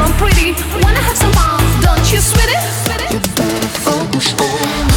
I'm pretty. Wanna have some fun, don't you, sweetie? You better focus on.